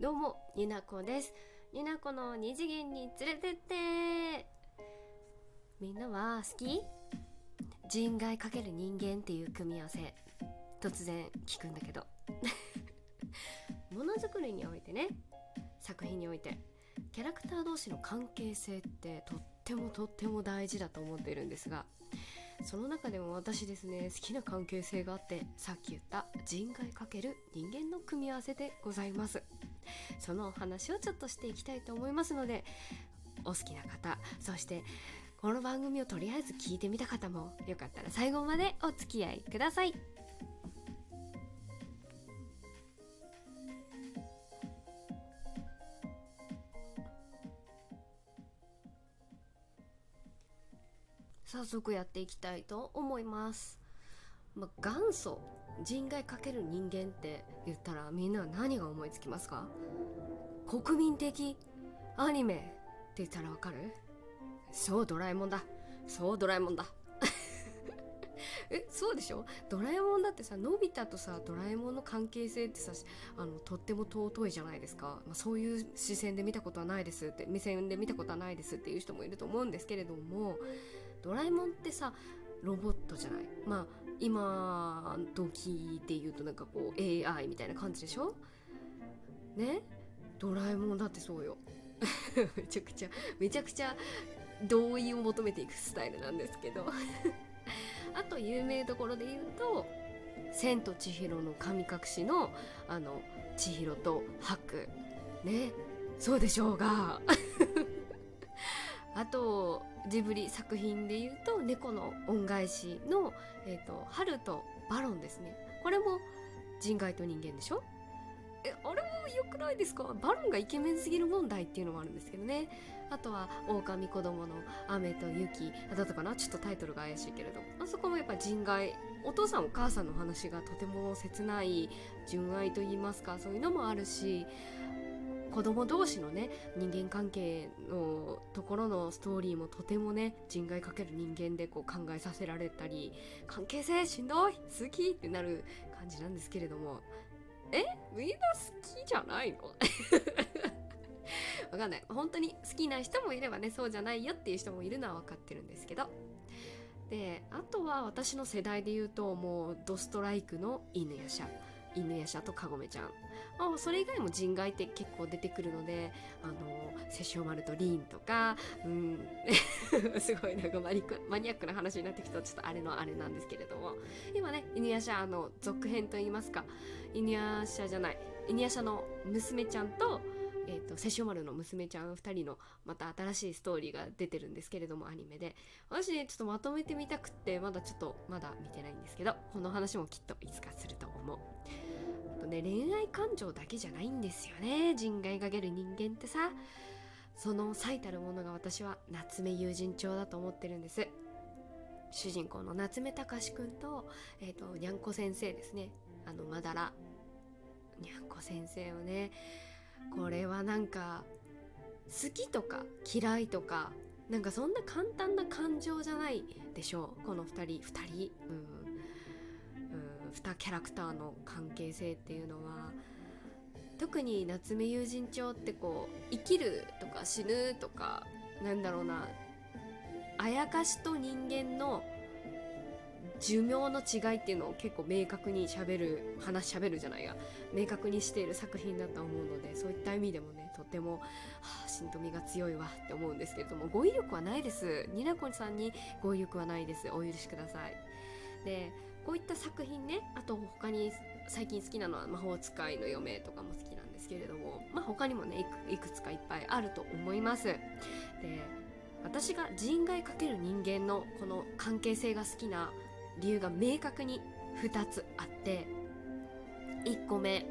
どうもになこです。になこの二次元に連れてって。みんなは好き？人外かける人間っていう組み合わせ。突然聞くんだけど。ものづくりにおいてね。作品において。キャラクター同士の関係性ってとってもとっても大事だと思っているんですが。その中でも私ですね好きな関係性があってさっき言った人外かける人間の組み合わせでございます。そのお話をちょっとしていきたいと思いますのでお好きな方そしてこの番組をとりあえず聞いてみた方もよかったら最後までお付き合いください。早速やっていきたいと思います。まあ、元祖人外かける人間って言ったらみんなは何が思いつきますか？国民的アニメって言ったらわかる？そうドラえもんだ。そうドラえもんだ。えそうでしょ？ドラえもんだってさのび太とさドラえもんの関係性ってさあのとっても尊いじゃないですか、まあ、そういう視線で見たことはないですって目線で見たことはないですっていう人もいると思うんですけれどもドラえもんってさロボットじゃない？まあ今時で言うとなんかこう AI みたいな感じでしょ？ね？ドラえもんだってそうよ。めちゃくちゃめちゃくちゃ同意を求めていくスタイルなんですけど。あと有名どころで言うと「千と千尋の神隠しの」あの千尋と白。ね？そうでしょうが。あとジブリ作品で言うと「猫の恩返しの」えーと、春とバロンですね。これも人外と人間でしょ？えあれも良くないですか？バロンがイケメンすぎる問題っていうのもあるんですけどね。あとは「狼子供の雨と雪」だったかなちょっとタイトルが怪しいけれどあそこもやっぱ人外お父さんお母さんの話がとても切ない純愛と言いますかそういうのもあるし。子供同士のね人間関係のところのストーリーもとてもね人外かける人間でこう考えさせられたり関係性しんどい好きってなる感じなんですけれどもえ？みんな好きじゃないの？わかんない。本当に好きな人もいればねそうじゃないよっていう人もいるのは分かってるんですけど。であとは私の世代で言うともうドストライクの犬やしゃ犬やしあとカゴメちゃん。あそれ以外も人外って結構出てくるのであのセシオマルとリーンとかうん。すごいなんかマニマニアックな話になってきた。ちょっとあれのあれなんですけれども。今ね犬夜叉の続編といいますか犬夜叉じゃない犬夜叉の娘ちゃんとえーと、セシオマルの娘ちゃん2人のまた新しいストーリーが出てるんですけれどもアニメで。私ねちょっとまとめてみたくってまだちょっとまだ見てないんですけどこの話もきっといつかすると思う。あとね恋愛感情だけじゃないんですよね。人外かける人間ってさ。その最たるものが私は夏目友人帳だと思ってるんです。主人公の夏目隆くんと,、えーと、にゃんこ先生ですね。あのまだら。にゃんこ先生をねこれはなんか好きとか嫌いとかなんかそんな簡単な感情じゃないでしょう。この2人。2人。うん。2キャラクターの関係性っていうのは特に夏目友人帳ってこう生きるとか死ぬとかなんだろうな。あやかしと人間の寿命の違いっていうのを結構明確にしゃべる話しゃべるじゃないや。明確にしている作品だと思うのでそういった意味でもねとても、はあ、しんとみが強いわって思うんですけれども語彙力はないです。ニナコさんに語彙力はないです。お許しください。でこういった作品ねあと他に最近好きなのは魔法使いの嫁とかも好きなんですけれどもまあ他にもねいくつかいっぱいあると思います。で私が人外かける人間のこの関係性が好きな理由が明確に2つあって1個目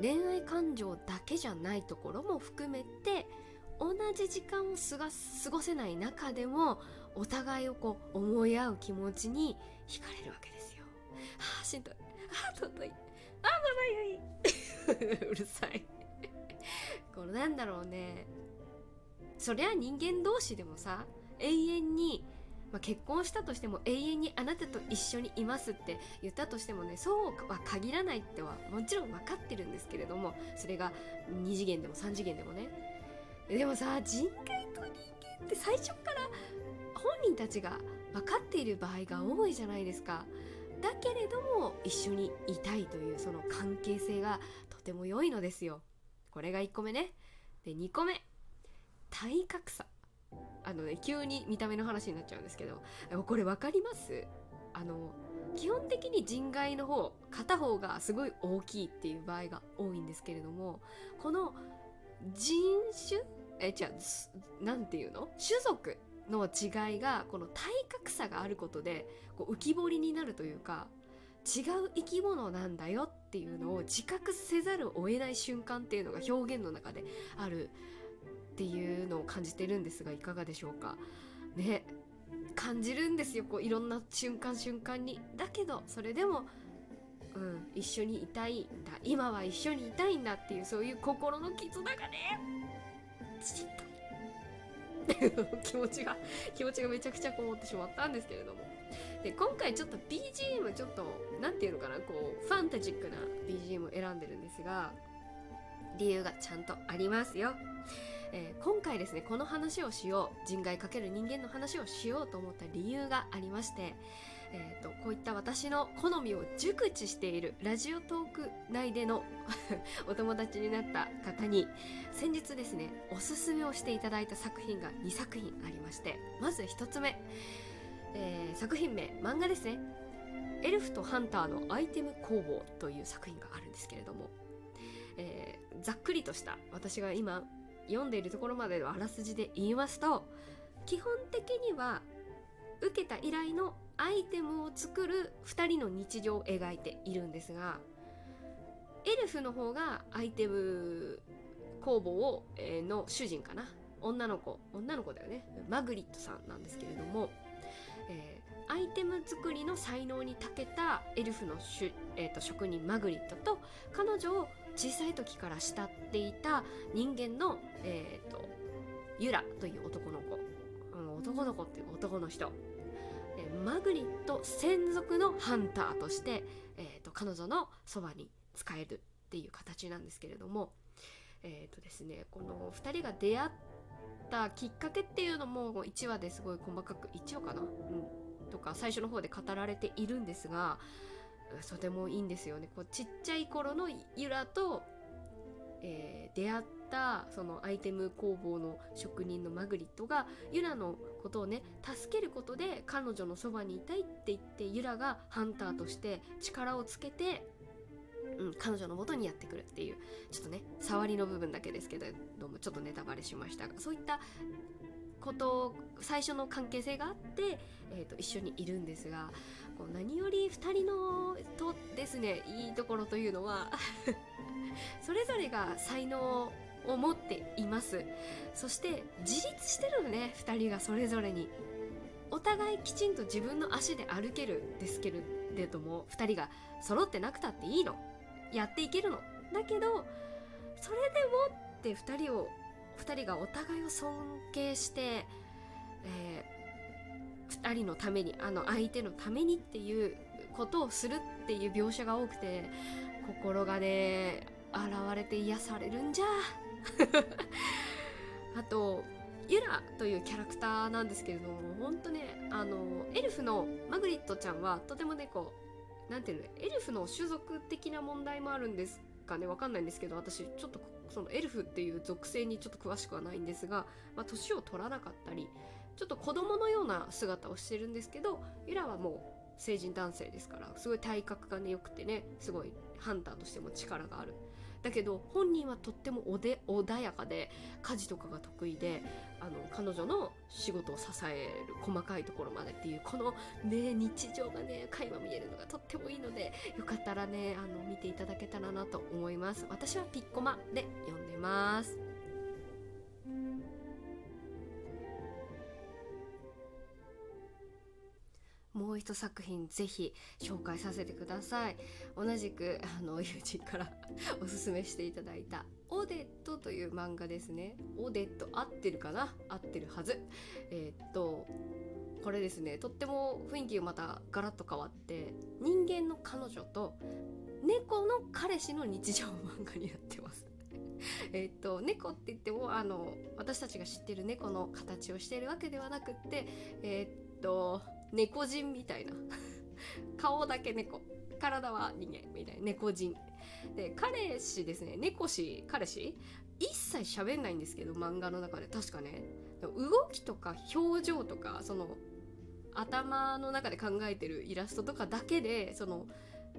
恋愛感情だけじゃないところも含めて同じ時間を過ごせない中でもお互いをこう思い合う気持ちに惹かれるわけですよ。はあしんどい。あ尊いあまだいい。うるさい。これなんだろうね。そりゃ人間同士でもさ永遠に、まあ、結婚したとしても永遠にあなたと一緒にいますって言ったとしてもねそうは限らないってはもちろん分かってるんですけれどもそれが2次元でも3次元でもね。でもさ人海と人間って最初から本人たちが分かっている場合が多いじゃないですか。だけれども一緒にいたいというその関係性がとても良いのですよ。これが1個目ね。で2個目。体格差。あのね急に見た目の話になっちゃうんですけどこれ分かります？あの基本的に人外の方片方がすごい大きいっていう場合が多いんですけれどもこの人種えじゃあなんていうの？種族の違いがこの体格差があることでこう浮き彫りになるというか違う生き物なんだよっていうのを自覚せざるを得ない瞬間っていうのが表現の中であるっていうのを感じてるんですがいかがでしょうか？ね。感じるんですよ。こういろんな瞬間瞬間に。だけどそれでもうん一緒にいたいんだ。今は一緒にいたいんだっていうそういう心の絆がねちっと。気持ちが気持ちがめちゃくちゃこもってしまったんですけれども。で今回ちょっと BGM ちょっと何て言うのかな？こうファンタジックな BGM を選んでるんですが理由がちゃんとありますよ、えー、今回ですねこの話をしよう人外かける人間の話をしようと思った理由がありましてえーと、こういった私の好みを熟知しているラジオトーク内での お友達になった方に先日ですねおすすめをしていただいた作品が2作品ありましてまず1つ目、えー、作品名漫画ですね「エルフとハンターのアイテム工房」という作品があるんですけれども、えー、ざっくりとした私が今読んでいるところまでのあらすじで言いますと基本的には受けた依頼のアイテムを作る2人の日常を描いているんですがエルフの方がアイテム工房を、えー、の主人かな。女の子女の子だよね。マグリットさんなんですけれども、えー、アイテム作りの才能に長けたエルフのしゅ、えーと、職人マグリットと彼女を小さい時から慕っていた人間の、えーとユラという男の子、うん、男の子っていう男の人。マグリット専属のハンターとして、えーと、彼女のそばに使えるっていう形なんですけれども。えっ、ー、とですねこの2人が出会ったきっかけっていうのも1話ですごい細かく1話かな、うん、とか最初の方で語られているんですがとてもいいんですよね。こうちっちゃい頃のユラと、えー、出会ったそのアイテム工房の職人のマグリットがユラのことをね助けることで彼女のそばにいたいって言ってユラがハンターとして力をつけて、うん、彼女の元にやってくるっていうちょっとね触りの部分だけですけどどうもちょっとネタバレしましたがそういったこと最初の関係性があって、えー、と一緒にいるんですがこう何より2人のとですねいいところというのは それぞれが才能を持っています。そして自立してるのね2人がそれぞれに。お互いきちんと自分の足で歩けるですけれども2人が揃ってなくたっていいの。やっていけるの。だけどそれでもって2人を2人がお互いを尊敬して、えー、2人のためにあの相手のためにっていうことをするっていう描写が多くて心がね現れて癒されるんじゃ。あとユラというキャラクターなんですけれども本当ねあのエルフのマグリットちゃんはとてもねこうなんていうのエルフの種族的な問題もあるんですかねわかんないんですけど私ちょっとそのエルフっていう属性にちょっと詳しくはないんですが、まあ、年を取らなかったりちょっと子供のような姿をしてるんですけどユラはもう成人男性ですからすごい体格がね良くてねすごいハンターとしても力がある。だけど本人はとってもおで穏やかで家事とかが得意であの彼女の仕事を支える細かいところまでっていうこのね日常がね垣間見えるのがとってもいいのでよかったらねあの見ていただけたらなと思います。私はピッコマで読んでます。もう一作品ぜひ紹介させてください。同じくあの友人から おすすめしていただいた「オデット」という漫画ですね。オデット合ってるかな？合ってるはず。えー、っとこれですね。とっても雰囲気がまたガラッと変わって人間の彼女と猫の彼氏の日常漫画になってます。えっと猫って言ってもあの私たちが知ってる猫の形をしているわけではなくってえー、っと猫人みたいな。顔だけ猫。体は人間みたいな。猫人。で彼氏ですね。猫氏彼氏。一切喋んないんですけど漫画の中で。確かね。動きとか表情とかその頭の中で考えてるイラストとかだけでその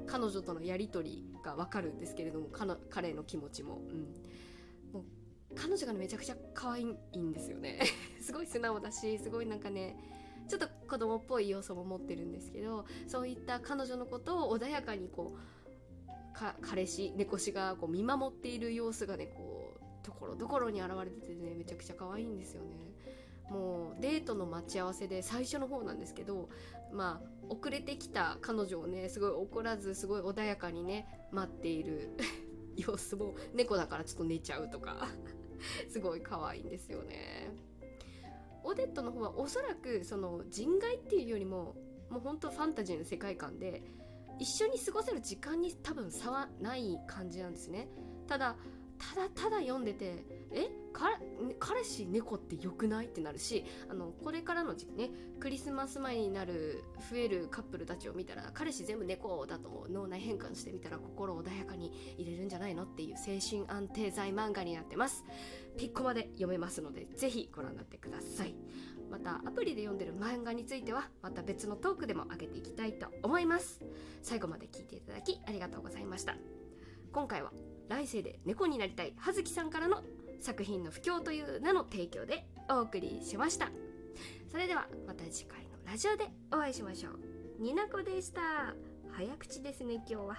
彼女とのやり取りがわかるんですけれども彼の気持ちも,、うん、もう彼女が、ね、めちゃくちゃ可愛いんですよね。すごい素直だしすごいなんかねちょっと子供っぽい要素も持ってるんですけどそういった彼女のことを穏やかにこう彼氏猫氏がこう見守っている様子がねこうところどころに現れててねめちゃくちゃ可愛いんですよね。もうデートの待ち合わせで最初の方なんですけどまあ遅れてきた彼女をねすごい怒らずすごい穏やかにね待っている 様子も猫だからちょっと寝ちゃうとかすごい可愛いんですよね。オデットの方はおそらくその人外っていうよりももうほんとファンタジーの世界観で一緒に過ごせる時間に多分差はない感じなんですね。ただただただ読んでてえ彼氏猫って良くない？ってなるしあのこれからの時期ねクリスマス前になる増えるカップルたちを見たら彼氏全部猫だと脳内変換してみたら心穏やかに入れるんじゃないのっていう精神安定剤漫画になってます。ピッコマで読めますのでぜひご覧になってください。またアプリで読んでる漫画についてはまた別のトークでも上げていきたいと思います。最後まで聞いていただきありがとうございました。今回は来世で猫になりたい葉月さんからの作品の不況という名の提供でお送りしました。それではまた次回のラジオでお会いしましょう。になこでした。早口ですね今日は。